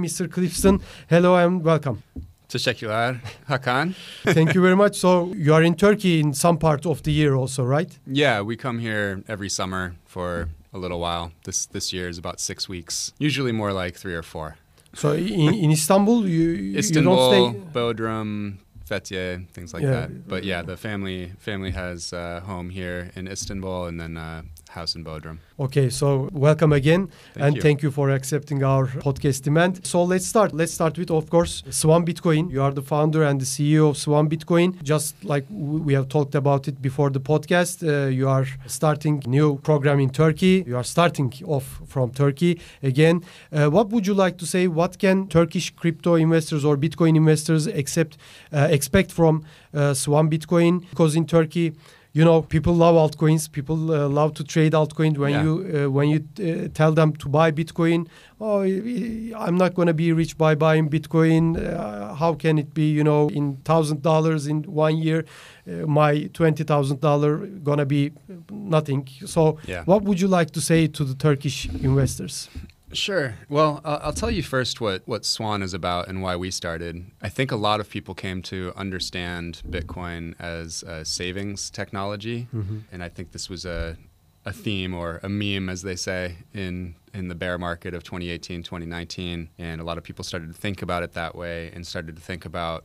Mr. Klippsten, hello and welcome. Teşekkürler, Hakan. Thank you very much. So you are in Turkey in some part of the year also, right? Yeah, we come here every summer for a little while. This this year is about six weeks. Usually more like three or four. So in, in Istanbul, you, Istanbul, you don't stay. Bodrum, Fethiye, things like Yeah. that. But yeah, the family family has a home here in Istanbul and then a house in Bodrum. Okay, so welcome again, Thank and you. thank you for accepting our podcast demand. So let's start. Let's start with, of course, Swan Bitcoin. You are the founder and the CEO of Swan Bitcoin. Just like we have talked about it before the podcast, uh, you are starting new program in Turkey. You are starting off from Turkey again. Uh, what would you like to say? What can Turkish crypto investors or Bitcoin investors accept uh, expect from uh, Swan Bitcoin? Because in Turkey you know people love altcoins. People uh, love to trade altcoin when Yeah. you uh, when you uh, tell them to buy bitcoin. Oh i'm not going to be rich by buying bitcoin. Uh, how can it be you know in thousand dollars in one year uh, my twenty thousand dollar gonna be nothing? So Yeah. what would you like to say to the turkish investors Sure. Well, uh, I'll tell you first what, what Swan is about and why we started. I think a lot of people came to understand Bitcoin as a savings technology. And I think this was a, a theme or a meme, as they say, in, in the bear market of 2018, 2019. And a lot of people started to think about it that way and started to think about,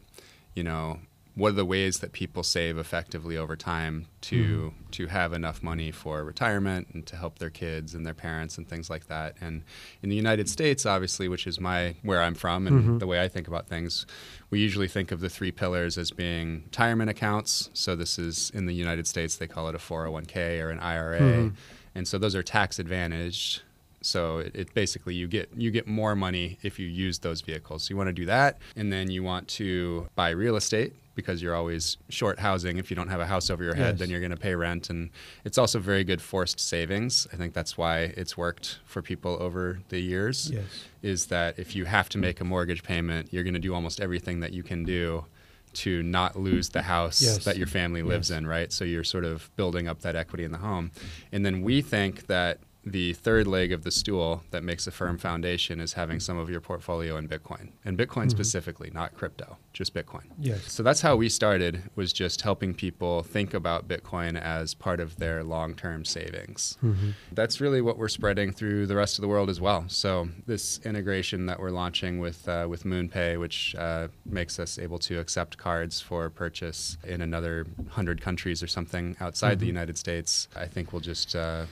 you know, what are the ways that people save effectively over time to mm-hmm. to have enough money for retirement and to help their kids and their parents and things like that? And in the United States obviously which is my where I'm from and mm-hmm. the way I think about things we usually think of the three pillars as being retirement accounts. So this is in the United States they call it a 401k or an IRA hmm. and so those are tax advantaged so it, it basically you get you get more money if you use those vehicles. So you want to do that, and then you want to buy real estate because you're always short housing. If you don't have a house over your head, Yes. then you're going to pay rent, and it's also very good forced savings. I think that's why it's worked for people over the years. yes Is that if you have to make a mortgage payment, you're going to do almost everything that you can do to not lose the house Yes. that your family lives Yes. in, right? So you're sort of building up that equity in the home. And then we think that the third leg of the stool that makes a firm foundation is having some of your portfolio in Bitcoin. And Bitcoin mm-hmm. specifically, not crypto, just Bitcoin. yes So that's how we started was just helping people think about Bitcoin as part of their long-term savings. That's really what we're spreading through the rest of the world as well. So this integration that we're launching with uh, with MoonPay, which uh, makes us able to accept cards for purchase in another hundred countries or something outside the United States, I think will just uh,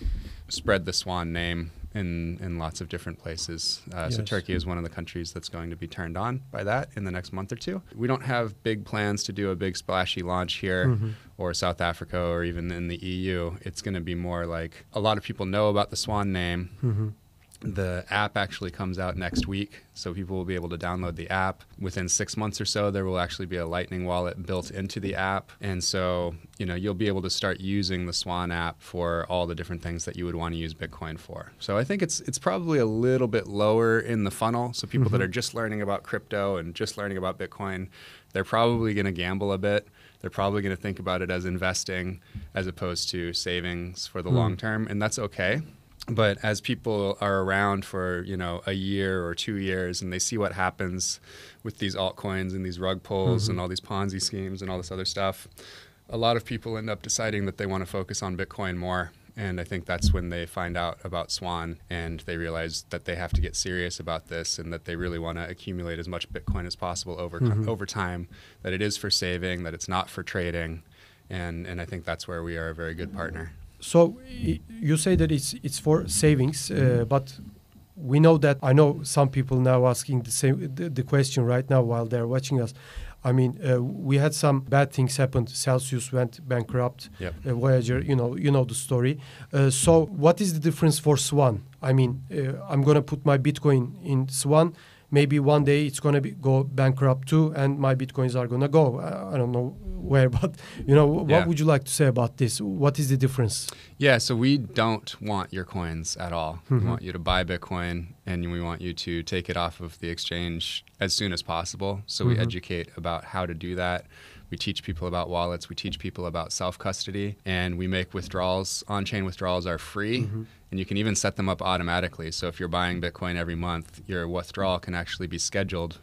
spread the Swan name. In, in lots of different places. Uh, So Turkey is one of the countries that's going to be turned on by that in the next month or two. We don't have big plans to do a big splashy launch here Mm-hmm. or South Africa or even in the EU. It's going to be more like a lot of people know about the Swan name. Mm-hmm. The app actually comes out next week, so people will be able to download the app. Within six months or so, there will actually be a Lightning wallet built into the app. And so, you know, you'll be able to start using the Swan app for all the different things that you would want to use Bitcoin for. So I think it's it's probably a little bit lower in the funnel. So people that mm-hmm. are just learning about crypto and just learning about Bitcoin, they're probably going to gamble a bit. They're probably going to think about it as investing as opposed to savings for the hmm. long term, and that's okay. But as people are around for you know a year or two years, and they see what happens with these altcoins and these rug pulls and mm-hmm. all these Ponzi schemes and all this other stuff, a lot of people end up deciding that they want to focus on Bitcoin more. And I think that's when they find out about Swan and they realize that they have to get serious about this and that they really want to accumulate as much Bitcoin as possible over mm-hmm. over time. That it is for saving, that it's not for trading, and and I think that's where we are a very good partner. So you say that it's it's for savings, uh, but we know that I know some people now asking the same the, the question right now while they're watching us. I mean, uh, we had some bad things happened. Celsius went bankrupt. Yep. Uh, Voyager, you know, you know the story. Uh, so, what is the difference for Swan? I mean, uh, I'm gonna put my Bitcoin in Swan. Maybe one day it's gonna go bankrupt too, and my bitcoins are gonna go. Uh, I don't know where, but you know, what Yeah. would you like to say about this? What is the difference? Yeah, so we don't want your coins at all. Mhm. We want you to buy Bitcoin and we want you to take it off of the exchange as soon as possible. So we Mhm. educate about how to do that. We teach people about wallets. We teach people about self custody, and we make withdrawals. On chain withdrawals are free, Mm-hmm. and you can even set them up automatically. So if you're buying Bitcoin every month, your withdrawal can actually be scheduled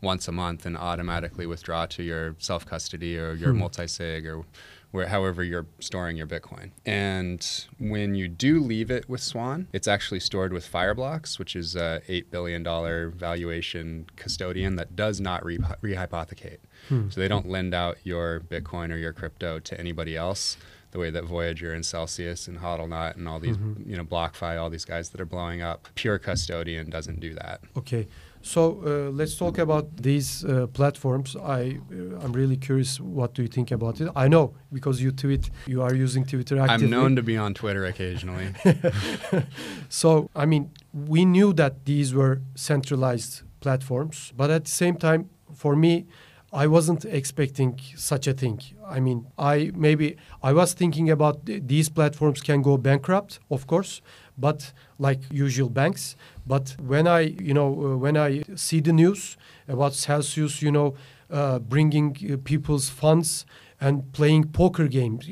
once a month and automatically withdraw to your self custody or your Hmm. multi sig or where however you're storing your Bitcoin. And when you do leave it with Swan, it's actually stored with Fireblocks, which is a eight billion dollar valuation custodian that does not re- rehypothecate. Hmm. So they don't lend out your Bitcoin or your crypto to anybody else. The way that Voyager and Celsius and Hodlnaut and all these, Mhm. you know, BlockFi, all these guys that are blowing up, pure custodian doesn't do that. Okay, so uh, let's talk about these uh, platforms. I uh, I'm really curious. What do you think about it? I know because you tweet, you are using Twitter actively. I'm known to be on Twitter occasionally. so I mean, we knew that these were centralized platforms, but at the same time, for me, I wasn't expecting such a thing. I mean, I maybe I was thinking about th- these platforms can go bankrupt, of course, but like usual banks. But when I, you know, uh, when I see the news about Celsius, you know, uh, bringing uh, people's funds and playing poker games,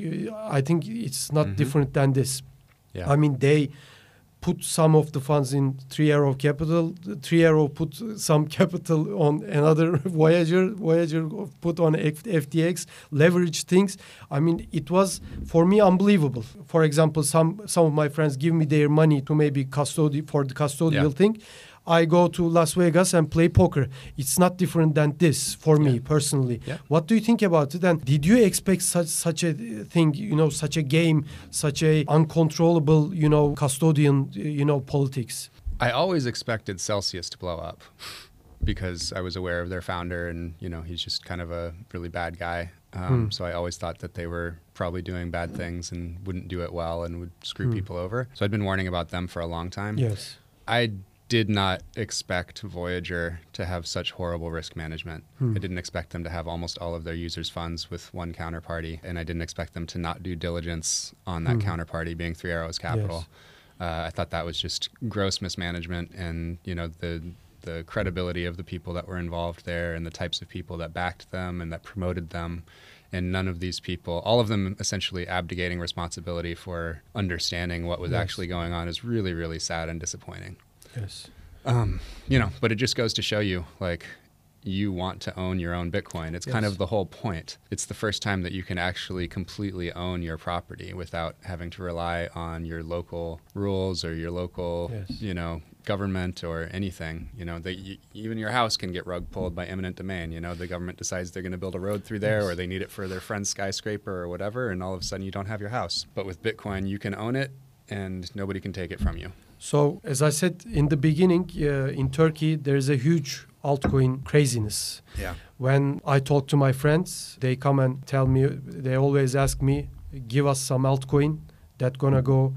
I think it's not Mhm. different than this. Yeah. I mean, they put some of the funds in Three Arrow Capital. Three Arrow put some capital on another Voyager. Voyager put on FTX, leverage things. I mean, it was for me unbelievable. For example, some some of my friends give me their money to maybe custody for the custodial Yeah. thing. I go to Las Vegas and play poker. It's not different than this for me Yeah. personally. Yeah. What do you think about it? And did you expect such such a thing? You know, such a game, such a uncontrollable, you know, custodian, you know, politics. I always expected Celsius to blow up because I was aware of their founder and, you know, he's just kind of a really bad guy. Um, Hmm. So I always thought that they were probably doing bad things and wouldn't do it well and would screw Hmm. people over. So I'd been warning about them for a long time. Yes. I did not expect Voyager to have such horrible risk management. Hmm. I didn't expect them to have almost all of their users' funds with one counterparty, and I didn't expect them to not do diligence on that Hmm. counterparty being Three Arrows Capital. Uh, I thought that was just gross mismanagement, and you know the the credibility of the people that were involved there, and the types of people that backed them and that promoted them. And none of these people, all of them essentially abdicating responsibility for understanding what was Yes. actually going on, is really, really sad and disappointing. Yes. Um, you know, but it just goes to show you, like, you want to own your own Bitcoin. It's kind of the whole point. It's the first time that you can actually completely own your property without having to rely on your local rules or your local, Yes. you know, government or anything. You know, that y even your house can get rug pulled by eminent domain. You know, the government decides they're going to build a road through there Yes. or they need it for their friend's skyscraper or whatever, and all of a sudden you don't have your house. But with Bitcoin, you can own it and nobody can take it from you. So, as I said in the beginning, uh, in Turkey, there is a huge altcoin craziness. Yeah. When I talk to my friends, they come and tell me, they always ask me, give us some altcoin that gonna go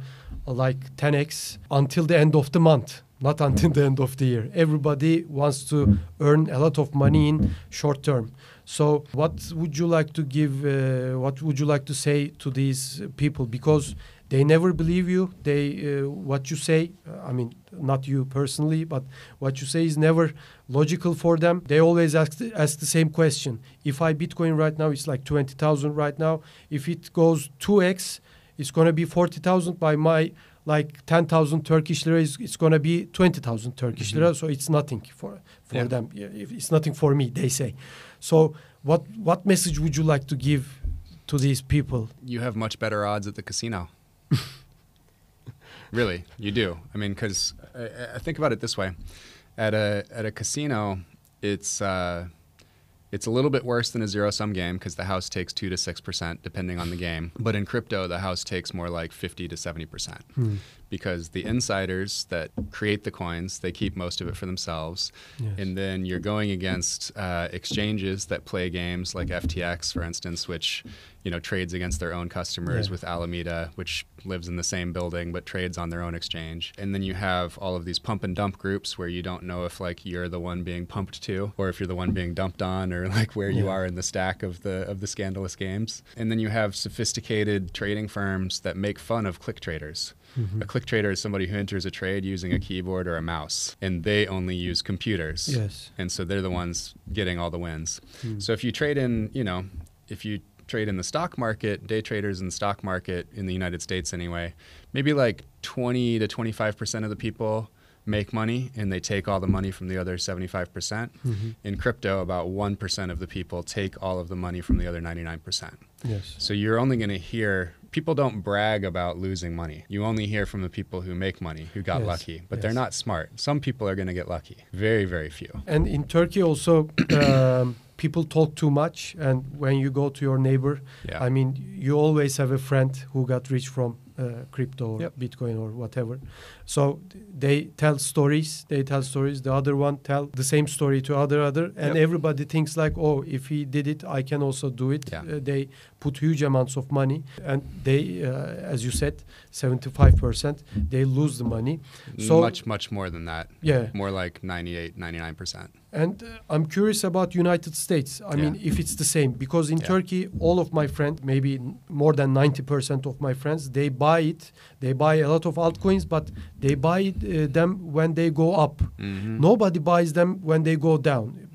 uh, like 10x until the end of the month, not until the end of the year. Everybody wants to earn a lot of money in short term. So, what would you like to give? Uh, what would you like to say to these people? Because they never believe you. They uh, what you say. I mean, not you personally, but what you say is never logical for them. They always ask the, ask the same question. If I Bitcoin right now, it's like twenty thousand right now. If it goes two x, it's gonna be forty thousand. By my like ten thousand Turkish lira, is it's gonna be twenty thousand Turkish Mhm. lira. So it's nothing for for Yeah. them. It's nothing for me. They say. So what what message would you like to give to these people? you have much better odds at the casino. really, you do. I mean, because I, I think about it this way: at a at a casino, it's uh, it's a little bit worse than a zero sum game because the house takes two to six percent depending on the game. But in crypto, the house takes more like fifty to seventy percent because the insiders that create the coins they keep most of it for themselves Yes. and then you're going against uh, exchanges that play games like FTX, for instance, which you know trades against their own customers Yeah. with Alameda, which lives in the same building but trades on their own exchange. And then you have all of these pump and dump groups where you don't know if like you're the one being pumped to or if you're the one being dumped on or like where you are in the stack of the of the scandalous games. And then you have sophisticated trading firms that make fun of click traders. Mhm. A click trader is somebody who enters a trade using a keyboard or a mouse, and they only use computers. Yes. And so they're the ones getting all the wins. Mm. So if you trade in, you know, if you trade in the stock market, day traders in the stock market in the United States anyway, maybe like 20 to 25% of the people make money and they take all the money from the other 75%. percent Mhm. In crypto, about 1% of the people take all of the money from the other 99%. Yes. So you're only going to hear people don't brag about losing money. You only hear from the people who make money, who got Yes, lucky, but yes. they're not smart. Some people are going to get lucky. Very, very few. And in Turkey also, um, people talk too much. And when you go to your neighbor, Yeah. I mean, you always have a friend who got rich from uh, crypto or Yep. Bitcoin or whatever. So they tell stories. They tell stories. The other one tell the same story to other other, and Yep. everybody thinks like, oh, if he did it, I can also do it. Yeah. Uh, they put huge amounts of money, and they, uh, as you said, seventy-five percent, they lose the money. So- much, much more than that. Yeah. More like 98, 99%. And uh, I'm curious about United States. I mean, if it's the same, because in Yeah. Turkey, all of my friends, maybe n- more than 90% of my friends, they buy it. They buy a lot of altcoins, but they buy uh, them when they go up. Mhm. Nobody buys them when they go down.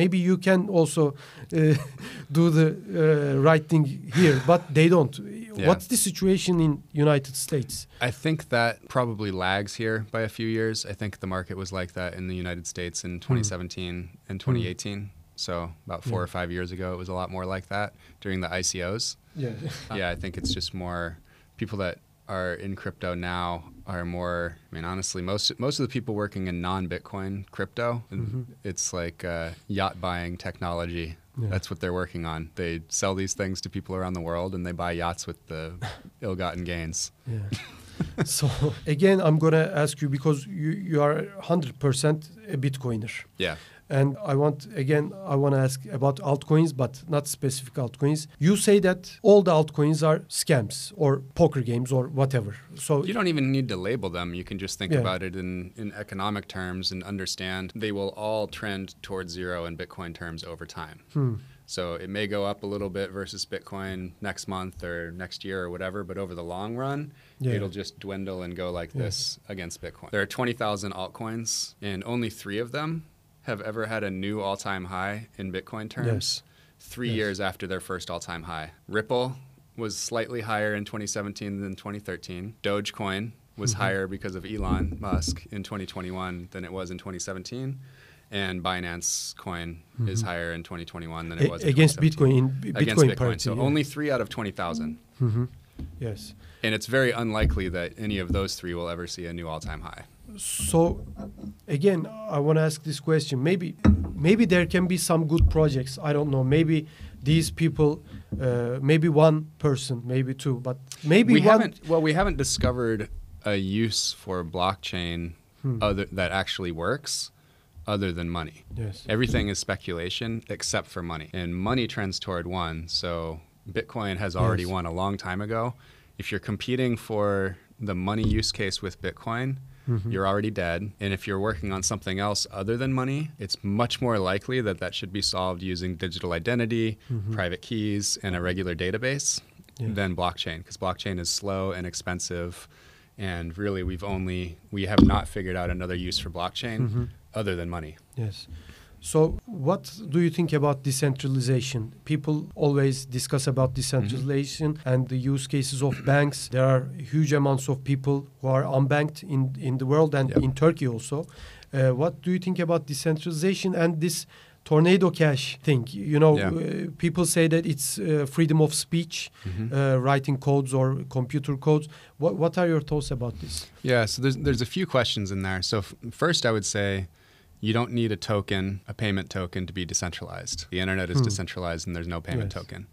Maybe you can also uh, do the uh, right thing here, but they don't. Yeah. What's the situation in United States? I think that probably lags here by a few years. I think the market was like that in the United States in 2017 and 2018. So about four Yeah. or five years ago, it was a lot more like that during the ICOs. Yeah. yeah, I think it's just more people that are in crypto now are more. I mean, honestly, most most of the people working in non-Bitcoin crypto, Mhm. it's like uh, yacht buying technology. Yeah. That's what they're working on. They sell these things to people around the world, and they buy yachts with the ill-gotten gains. Yeah. so again, I'm gonna ask you because you you are 100% a Bitcoiner, Yeah. And I want again I want to ask about altcoins, but not specific altcoins. You say that all the altcoins are scams or poker games or whatever. So You don't even need to label them. You can just think Yeah. about it in, in economic terms and understand they will all trend towards zero in Bitcoin terms over time. Hmm. So it may go up a little bit versus Bitcoin next month or next year or whatever, but over the long run, Yeah. it'll just dwindle and go like Yeah. this against Bitcoin. There are 20,000 altcoins, and only three of them have ever had a new all time high in Bitcoin terms three Yes. years after their first all time high. Ripple was slightly higher in 2017 than 2013. Dogecoin was Mhm. higher because of Elon Musk in 2021 than it was in 2017. And Binance Coin is Mhm. higher in 2021 than it was in against 2017. Bitcoin in B- Against Bitcoin, Bitcoin. So yeah. only three out of 20,000. Mhm. Yes. And it's very unlikely that any of those three will ever see a new all time high. So again, I want to ask this question. Maybe, maybe there can be some good projects. I don't know. Maybe these people, uh, maybe one person, maybe two, but maybe we one. haven't well we haven't discovered a use for blockchain Hmm. other that actually works other than money Yes. everything is speculation except for money and money trends toward one so bitcoin has already Yes. won a long time ago if you're competing for the money use case with bitcoin Mhm. you're already dead and if you're working on something else other than money it's much more likely that that should be solved using digital identity Mhm. private keys and a regular database Yeah. than blockchain because blockchain is slow and expensive and really we've only we have not figured out another use for blockchain Mhm. other than money Yes. So, what do you think about decentralization? People always discuss about decentralization and the use cases of banks. There are huge amounts of people who are unbanked in, in the world and Yep. in Turkey also. Uh, what do you think about decentralization and this tornado cash thing? You know, Yeah. uh, people say that it's uh, freedom of speech, uh, writing codes or computer codes. What, what are your thoughts about this? Yeah, so there's there's a few questions in there. So f- first, I would say you don't need a token, a payment token, to be decentralized. The internet is Hmm. decentralized, and there's no payment Yes. token.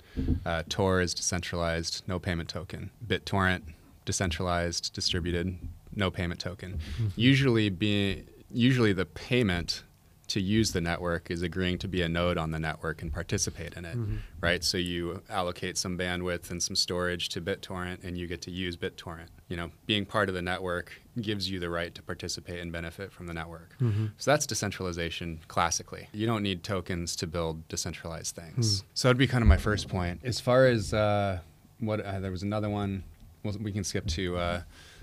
Uh, Tor is decentralized, no payment token. BitTorrent, decentralized, distributed, no payment token. Usually, be usually the payment to use the network is agreeing to be a node on the network and participate in it, Mhm. right? So you allocate some bandwidth and some storage to BitTorrent, and you get to use BitTorrent. You know, being part of the network gives you the right to participate and benefit from the network. Mhm. So that's decentralization classically. You don't need tokens to build decentralized things. Hmm. So that'd be kind of my first point. As far as uh, what uh, there was another one, well, we can skip to uh,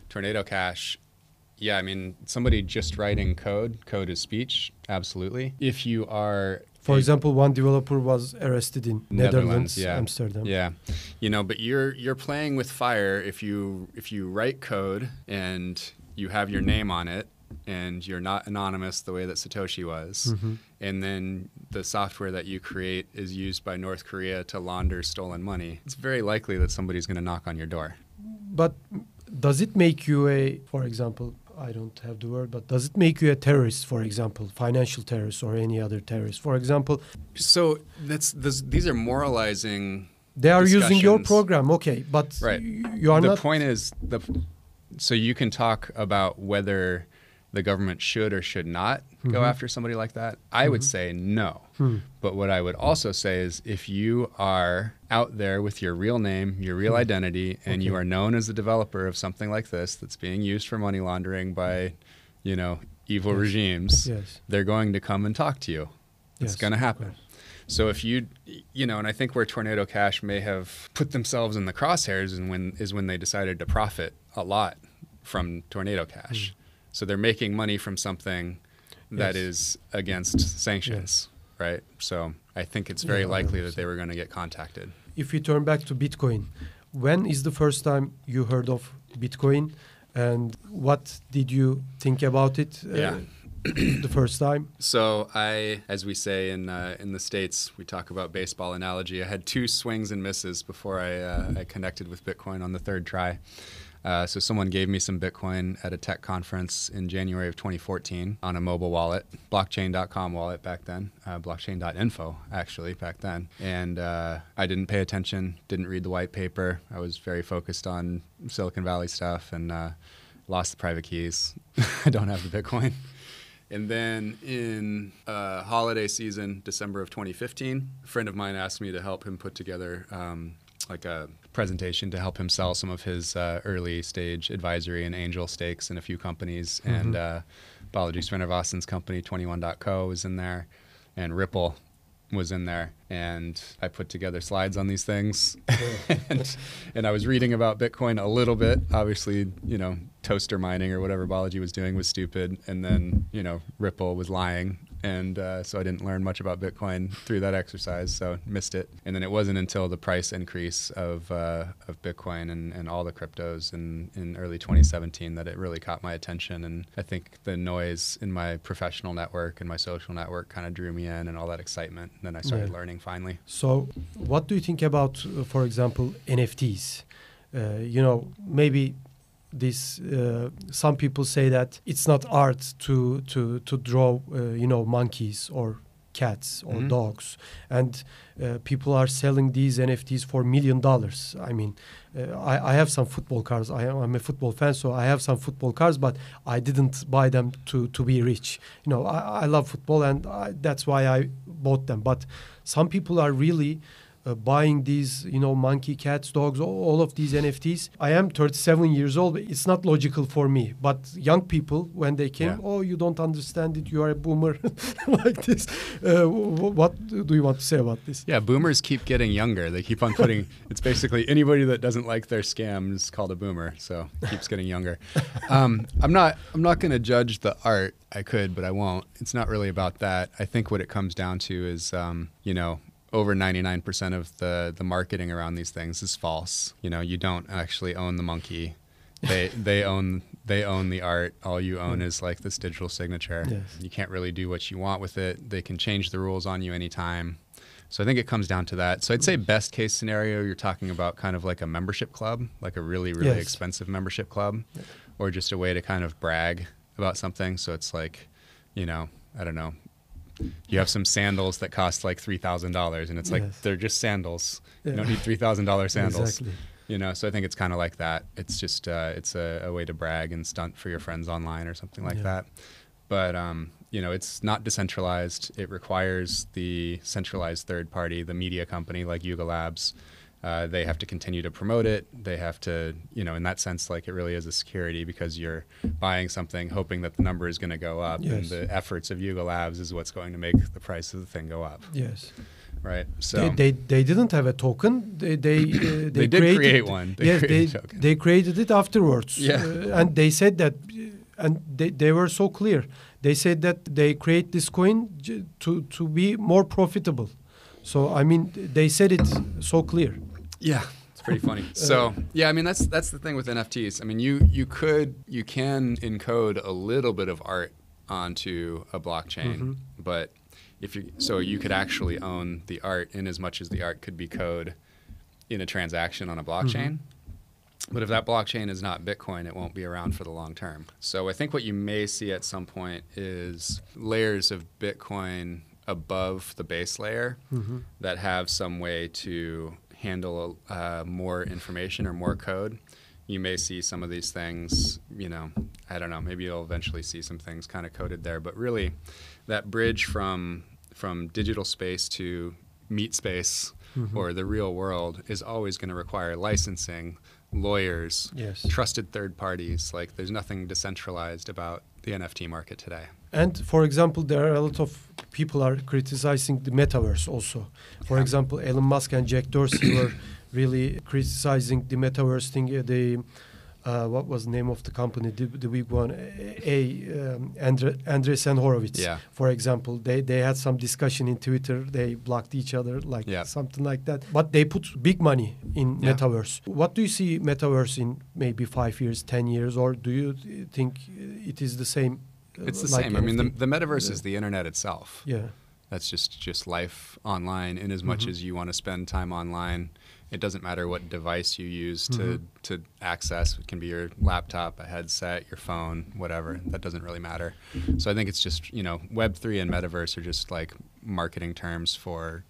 Tornado Cash. Yeah, I mean, somebody just writing code, code is speech, absolutely. If you are For example, one developer was arrested in Netherlands, yeah. Amsterdam. Yeah, you know, but you're you're playing with fire if you if you write code and you have your name on it and you're not anonymous the way that Satoshi was, Mhm. and then the software that you create is used by North Korea to launder stolen money. It's very likely that somebody's going to knock on your door. But does it make you a, for example, I don't have the word, but does it make you a terrorist, for example, financial terrorist or any other terrorist? For example, So that's this, these are moralizing. they are using your program, okay, but Right. you are the not. point is the so you can talk about whether the government should or should not go Mhm. after somebody like that. I would say no. Hmm. But what I would also say is if you are out there with your real name, your real identity, and you Hmm. Are known as the developer of something like this that's being used for money laundering by, you know, evil Yes. regimes, Yes. they're going to come and talk to you. It's Yes, going to happen. So if you, you know, and I think where Tornado Cash may have put themselves in the crosshairs and when is when they decided to profit a lot from Tornado Cash. So they're making money from something that Yes. is against sanctions, right? So I think it's very Yeah, likely that they were going to get contacted. If we turn back to Bitcoin, when is the first time you heard of Bitcoin, and what did you think about it? uh, Yeah. the first time. So I, as we say in uh, in the states, we talk about baseball analogy. I had two swings and misses before I, uh, I connected with Bitcoin on the third try. Uh, so someone gave me some Bitcoin at a tech conference in January of 2014 on a mobile wallet, blockchain.com wallet back then, uh, blockchain.info actually back then. And uh, I didn't pay attention, didn't read the white paper. I was very focused on Silicon Valley stuff and uh, lost the private keys. I don't have the Bitcoin. And then in uh, holiday season, December of 2015, a friend of mine asked me to help him put together um, like a presentation to help him sell some of his uh, early stage advisory and angel stakes in a few companies. And uh, Balaji Srinivasan's company, 21.co, was in there, and Ripple was in there. And I put together slides on these things. and, and I was reading about Bitcoin a little bit. Obviously, you know, toaster mining or whatever Balaji was doing was stupid. And then, you know, Ripple was lying. And uh, so I didn't learn much about Bitcoin through that exercise, so missed it. And then it wasn't until the price increase of, uh, of Bitcoin and, and all the cryptos in, in early 2017 that it really caught my attention. And I think the noise in my professional network and my social network kind of drew me in and all that excitement. And then I started Yeah. learning finally. So, what do you think about, uh, for example, NFTs? Uh, you know, maybe this. Uh, some people say that it's not art to to to draw, uh, you know, monkeys or cats or Mhm. dogs, and uh, people are selling these NFTs for million dollars. I mean, uh, I, I have some football cards. I am, I'm a football fan, so I have some football cards, but I didn't buy them to to be rich. You know, I, I love football, and I, that's why I bought them. But some people are really uh, buying these, you know, monkey, cats, dogs, all, all of these NFTs. I am 37 years old. It's not logical for me. But young people, when they came, Yeah. oh, you don't understand it. You are a boomer, like this. Uh, what do you want to say about this? Yeah, boomers keep getting younger. They keep on putting. it's basically anybody that doesn't like their scam is called a boomer. So it keeps getting younger. Um, I'm not. I'm not going to judge the art. I could, but I won't. It's not really about that. I think what it comes down to is, um, you know, over 99% of the the marketing around these things is false. You know, you don't actually own the monkey. They they own they own the art. All you own hmm. is like this digital signature. Yes. You can't really do what you want with it. They can change the rules on you anytime. So I think it comes down to that. So I'd say hmm. best case scenario, you're talking about kind of like a membership club, like a really really Yes. expensive membership club, or just a way to kind of brag about something. So it's like, you know, I don't know. You have some sandals that cost like three thousand dollars, and it's like Yes. they're just sandals. Yeah. You don't need three thousand dollars sandals. Exactly. You know, so I think it's kind of like that. It's just uh, it's a, a way to brag and stunt for your friends online or something like Yeah. that. But um, you know, it's not decentralized. It requires the centralized third party, the media company like Yuga Labs. Uh, they have to continue to promote it. They have to, you know, in that sense, like it really is a security because you're buying something hoping that the number is going to go up, and the efforts of Yuga Labs is what's going to make the price of the thing go up, Yes. right? So they, they they didn't have a token. They they uh, they, They did created, create one. They yes, created they a token. they created it afterwards. Yeah. Uh, and they said that, uh, and they they were so clear. they said that they create this coin to to be more profitable. So I mean, they said it so clear. Yeah, it's pretty funny. so yeah, I mean that's that's the thing with NFTs. I mean you you could you can encode a little bit of art onto a blockchain, Mhm. but if you so you could actually own the art in as much as the art could be code in a transaction on a blockchain. But if that blockchain is not Bitcoin, it won't be around for the long term. So I think what you may see at some point is layers of Bitcoin above the base layer Mhm. that have some way to handle uh, more information or more code. You may see some of these things, you know, I don't know, maybe you'll eventually see some things kind of coded there, but really that bridge from from digital space to meat space Mhm. or the real world is always going to require licensing, lawyers, Yes. trusted third parties. Like there's nothing decentralized about the NFT market today. And for example, there are a lot of people are criticizing the metaverse also. For Yeah. example, Elon Musk and Jack Dorsey were really criticizing the metaverse thing. uh, The uh, what was the name of the company? The, the big one, a um, Andre, Andreessen Horowitz. Yeah. For example, they they had some discussion in Twitter. They blocked each other, like Yeah. something like that. But they put big money in Yeah. metaverse. What do you see metaverse in maybe five years, ten years, or do you think it is the same? It's the like same. I mean, the, the metaverse Yeah. is the internet itself. Yeah. That's just just life online. In as much Mhm. as you want to spend time online, it doesn't matter what device you use to Mhm. to access. It can be your laptop, a headset, your phone, whatever. That doesn't really matter. So I think it's just you know Web three and metaverse are just like marketing terms for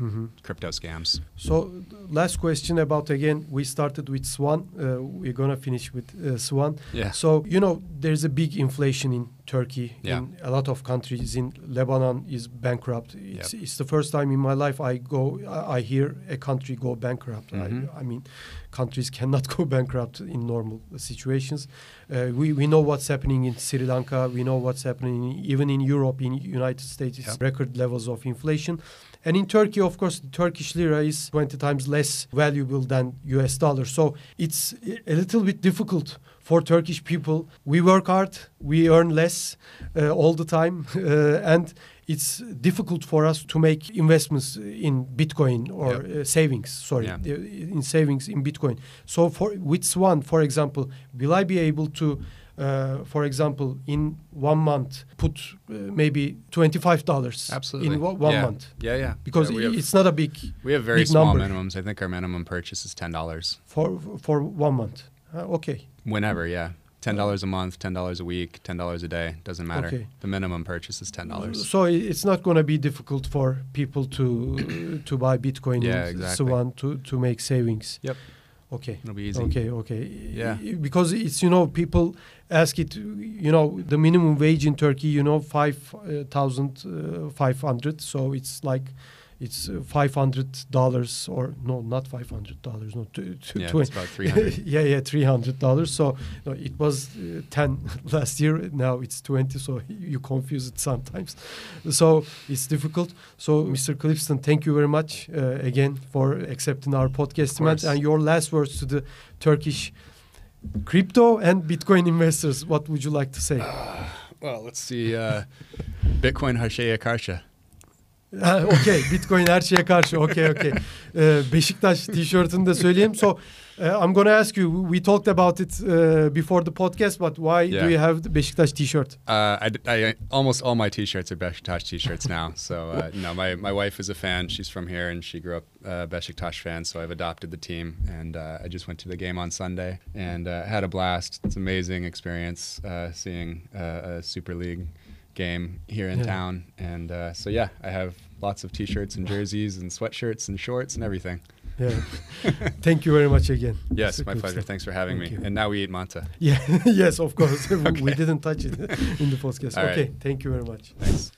Mhm. crypto scams. So last question about again we started with Swan. Uh, we're gonna finish with uh, Swan. Yeah. So you know there's a big inflation in Turkey. Yeah. In a lot of countries. In Lebanon is bankrupt. It's, Yep. it's the first time in my life I go. I, I hear a country go bankrupt. Mhm. I, I mean, countries cannot go bankrupt in normal situations. Uh, we we know what's happening in Sri Lanka. We know what's happening even in Europe, in United States. Yep. record levels of inflation. And in Turkey, of course, the Turkish lira is 20 times less valuable than US dollar. So it's a little bit difficult for Turkish people. We work hard, we earn less uh, all the time, uh, and it's difficult for us to make investments in Bitcoin or Yep. uh, savings. Sorry, Yeah. uh, in savings in Bitcoin. So for with Swan, for example, will I be able to uh, for example, in one month, put uh, maybe twenty-five dollars Absolutely. in one, one yeah. month Yeah, yeah. because Yeah, have, it's not a big we have very small number. minimums. I think our minimum purchase is ten dollars. for for one month. Uh, okay, Whenever, yeah. Ten dollars a month, ten dollars a week, ten dollars a day. Doesn't matter. Okay. The minimum purchase is ten dollars. so it's not going to be difficult for people to to buy Bitcoin Yeah, and exactly. so on to to make savings. Yep. Okay. It'll be easy. Okay, okay. Yeah. Because it's you know people ask it. You know the minimum wage in Turkey. You know five thousand five hundred. So it's like it's five hundred dollars or no, not five hundred dollars. No, two, two, Yeah, it's about three hundred. yeah, yeah, three hundred dollars. So no, it was uh, ten last year. Now it's twenty. So you confuse it sometimes. So it's difficult. So Mr. Klippsten, thank you very much uh, again for accepting our podcast demand and your last words to the Turkish crypto and Bitcoin investors. What would you like to say? Well, let's see. Uh, Bitcoin şeye karşı. Ha, okay, Bitcoin her şeye karşı. Okay, okay. Ee, Beşiktaş tişörtünü de söyleyeyim. So uh, I'm gonna ask you. We talked about it uh, before the podcast, but why Yeah. do you have the Beşiktaş t-shirt? Uh, I, I- almost all my T-shirts are Besiktas T-shirts now. So uh, no, my my wife is a fan. She's from here, and she grew up uh, Besiktas fan. So I've adopted the team, and uh, I just went to the game on Sunday and uh, had a blast. It's an amazing experience uh, seeing uh, a Super League game here in Yeah. town. And uh, so yeah, I have lots of T-shirts and jerseys and sweatshirts and shorts and everything. Yeah. Thank you very much again. Yes, my pleasure. Klippsten. Thanks for having Thank me. you. And now we eat manta. Yeah, yes, of course. we didn't touch it in the podcast. All okay, right. thank you very much. Thanks.